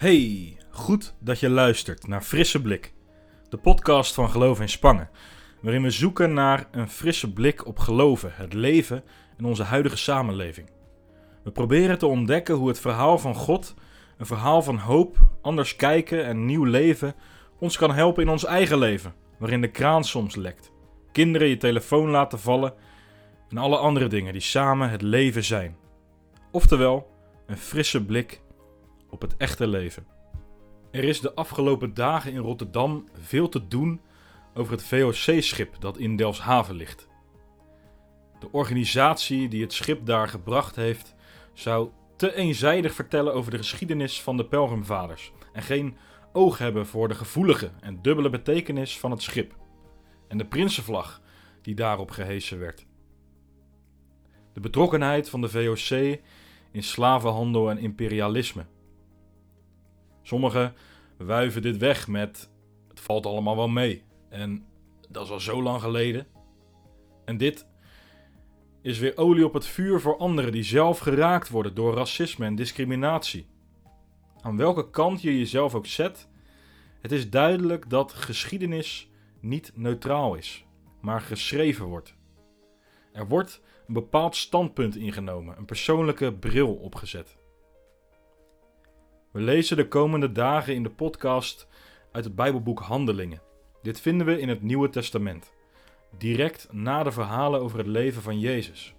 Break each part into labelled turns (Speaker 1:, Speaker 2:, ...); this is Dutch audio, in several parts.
Speaker 1: Hey, goed dat je luistert naar Frisse Blik, de podcast van Geloof in Spangen, waarin we zoeken naar een frisse blik op geloven, het leven en onze huidige samenleving. We proberen te ontdekken hoe het verhaal van God, een verhaal van hoop, anders kijken en nieuw leven, ons kan helpen in ons eigen leven, waarin de kraan soms lekt, kinderen je telefoon laten vallen en alle andere dingen die samen het leven zijn. Oftewel, een frisse blik op het echte leven. Er is de afgelopen dagen in Rotterdam veel te doen over het VOC-schip dat in Delfshaven ligt. De organisatie die het schip daar gebracht heeft, zou te eenzijdig vertellen over de geschiedenis van de pelgrimvaders en geen oog hebben voor de gevoelige en dubbele betekenis van het schip en de prinsenvlag die daarop gehesen werd. De betrokkenheid van de VOC in slavenhandel en imperialisme. Sommigen wuiven dit weg met het valt allemaal wel mee en dat is al zo lang geleden. En dit is weer olie op het vuur voor anderen die zelf geraakt worden door racisme en discriminatie. Aan welke kant je jezelf ook zet, het is duidelijk dat geschiedenis niet neutraal is, maar geschreven wordt. Er wordt een bepaald standpunt ingenomen, een persoonlijke bril opgezet. We lezen de komende dagen in de podcast uit het Bijbelboek Handelingen. Dit vinden we in het Nieuwe Testament, direct na de verhalen over het leven van Jezus.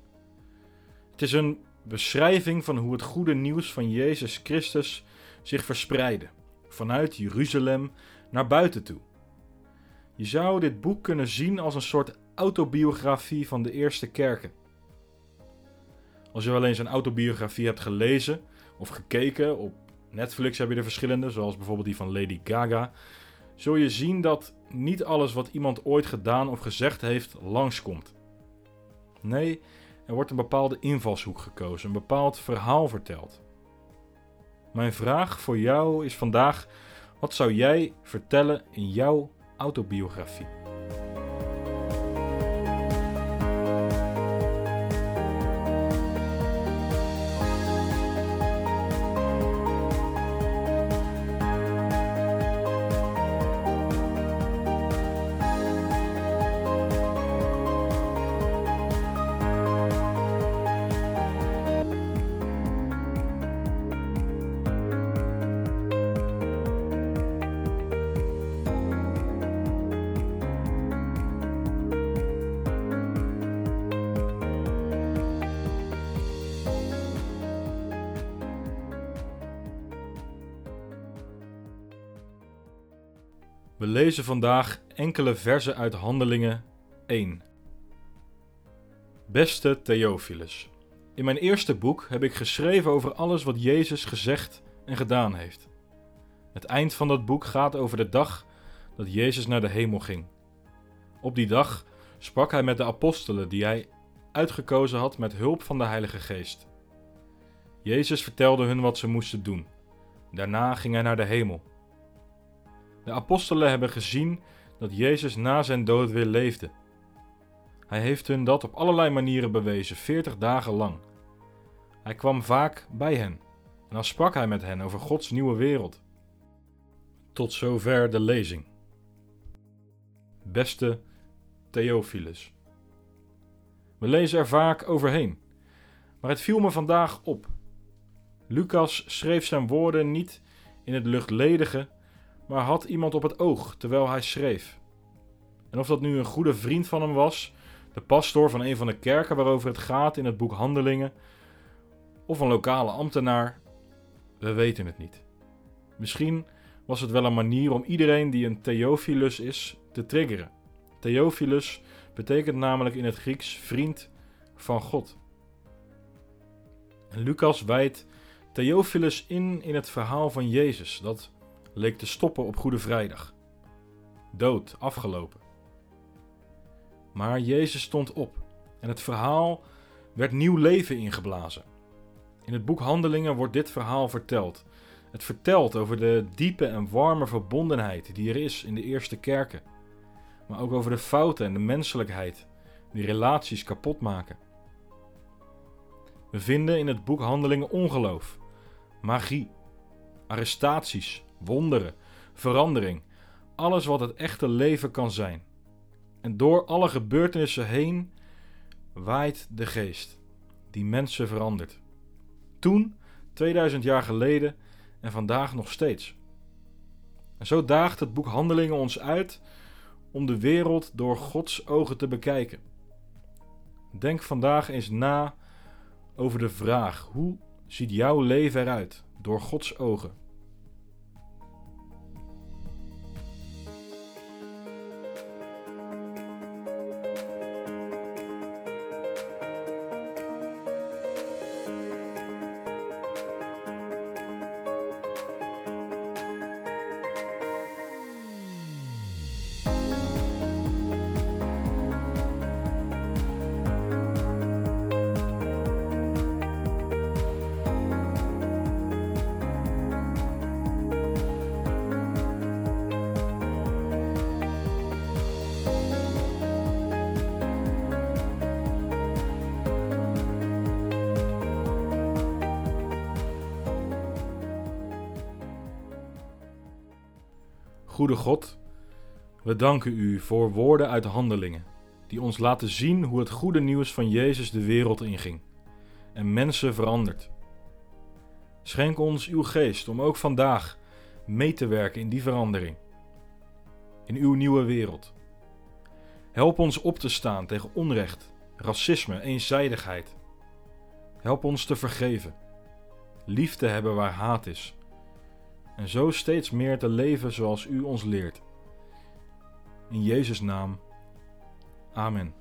Speaker 1: Het is een beschrijving van hoe het goede nieuws van Jezus Christus zich verspreidde, vanuit Jeruzalem naar buiten toe. Je zou dit boek kunnen zien als een soort autobiografie van de eerste kerken. Als je wel eens een autobiografie hebt gelezen of gekeken, op Netflix heb je er verschillende, zoals bijvoorbeeld die van Lady Gaga, zul je zien dat niet alles wat iemand ooit gedaan of gezegd heeft langskomt. Nee, er wordt een bepaalde invalshoek gekozen, een bepaald verhaal verteld. Mijn vraag voor jou is vandaag: wat zou jij vertellen in jouw autobiografie? We lezen vandaag enkele verzen uit Handelingen 1. Beste Theophilus, in mijn eerste boek heb ik geschreven over alles wat Jezus gezegd en gedaan heeft. Het eind van dat boek gaat over de dag dat Jezus naar de hemel ging. Op die dag sprak hij met de apostelen die hij uitgekozen had met hulp van de Heilige Geest. Jezus vertelde hun wat ze moesten doen. Daarna ging hij naar de hemel. De apostelen hebben gezien dat Jezus na zijn dood weer leefde. Hij heeft hun dat op allerlei manieren bewezen, 40 dagen lang. Hij kwam vaak bij hen en dan sprak hij met hen over Gods nieuwe wereld. Tot zover de lezing. Beste Theophilus. We lezen er vaak overheen, maar het viel me vandaag op. Lucas schreef zijn woorden niet in het luchtledige maar had iemand op het oog terwijl hij schreef. En of dat nu een goede vriend van hem was, de pastoor van een van de kerken waarover het gaat in het boek Handelingen, of een lokale ambtenaar, we weten het niet. Misschien was het wel een manier om iedereen die een Theophilus is te triggeren. Theophilus betekent namelijk in het Grieks vriend van God. En Lucas wijdt Theophilus in in het verhaal van Jezus, dat leek te stoppen op Goede Vrijdag. Dood, afgelopen. Maar Jezus stond op en het verhaal werd nieuw leven ingeblazen. In het boek Handelingen wordt dit verhaal verteld. Het vertelt over de diepe en warme verbondenheid die er is in de eerste kerken, maar ook over de fouten en de menselijkheid die relaties kapot maken. We vinden in het boek Handelingen ongeloof, magie, arrestaties, wonderen, verandering, alles wat het echte leven kan zijn. En door alle gebeurtenissen heen waait de geest, die mensen verandert. Toen, 2000 jaar geleden en vandaag nog steeds. En zo daagt het boek Handelingen ons uit om de wereld door Gods ogen te bekijken. Denk vandaag eens na over de vraag: hoe ziet jouw leven eruit door Gods ogen? Goede God, we danken u voor woorden uit handelingen, die ons laten zien hoe het goede nieuws van Jezus de wereld inging en mensen verandert. Schenk ons uw geest om ook vandaag mee te werken in die verandering, in uw nieuwe wereld. Help ons op te staan tegen onrecht, racisme, eenzijdigheid. Help ons te vergeven, lief te hebben waar haat is en zo steeds meer te leven zoals u ons leert. In Jezus' naam. Amen.